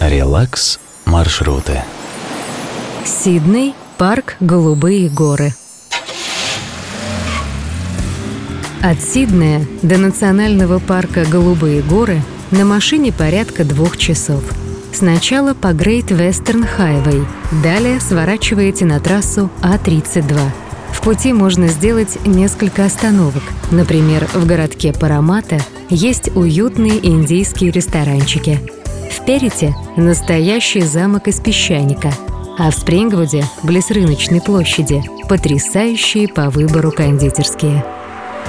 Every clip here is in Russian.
Релакс маршруты. Сидней, парк «Голубые горы». От Сиднея до национального парка «Голубые горы» на машине порядка двух часов. Сначала по Great Western Highway, далее сворачиваете на трассу А32. В пути можно сделать несколько остановок. Например, в городке Парамата есть уютные индийские ресторанчики. В Перите – настоящий замок из песчаника, а в Спрингвуде, близ рыночной площади, потрясающие по выбору кондитерские.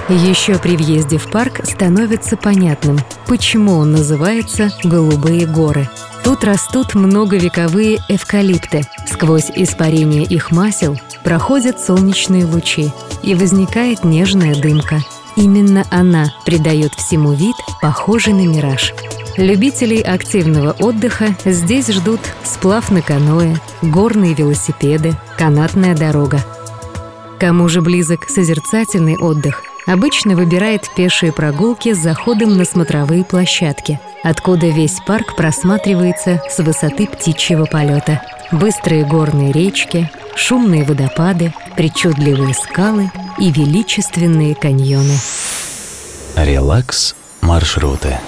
Еще при въезде в парк становится понятным, почему он называется «Голубые горы». Тут растут многовековые эвкалипты. Сквозь испарение их масел проходят солнечные лучи, и возникает нежная дымка. Именно она придает всему вид, похожий на мираж. Любителей активного отдыха здесь ждут сплав на каноэ, горные велосипеды, канатная дорога. Кому же близок созерцательный отдых, обычно выбирает пешие прогулки с заходом на смотровые площадки, откуда весь парк просматривается с высоты птичьего полета. Быстрые горные речки, шумные водопады, причудливые скалы и величественные каньоны. Релакс маршруты.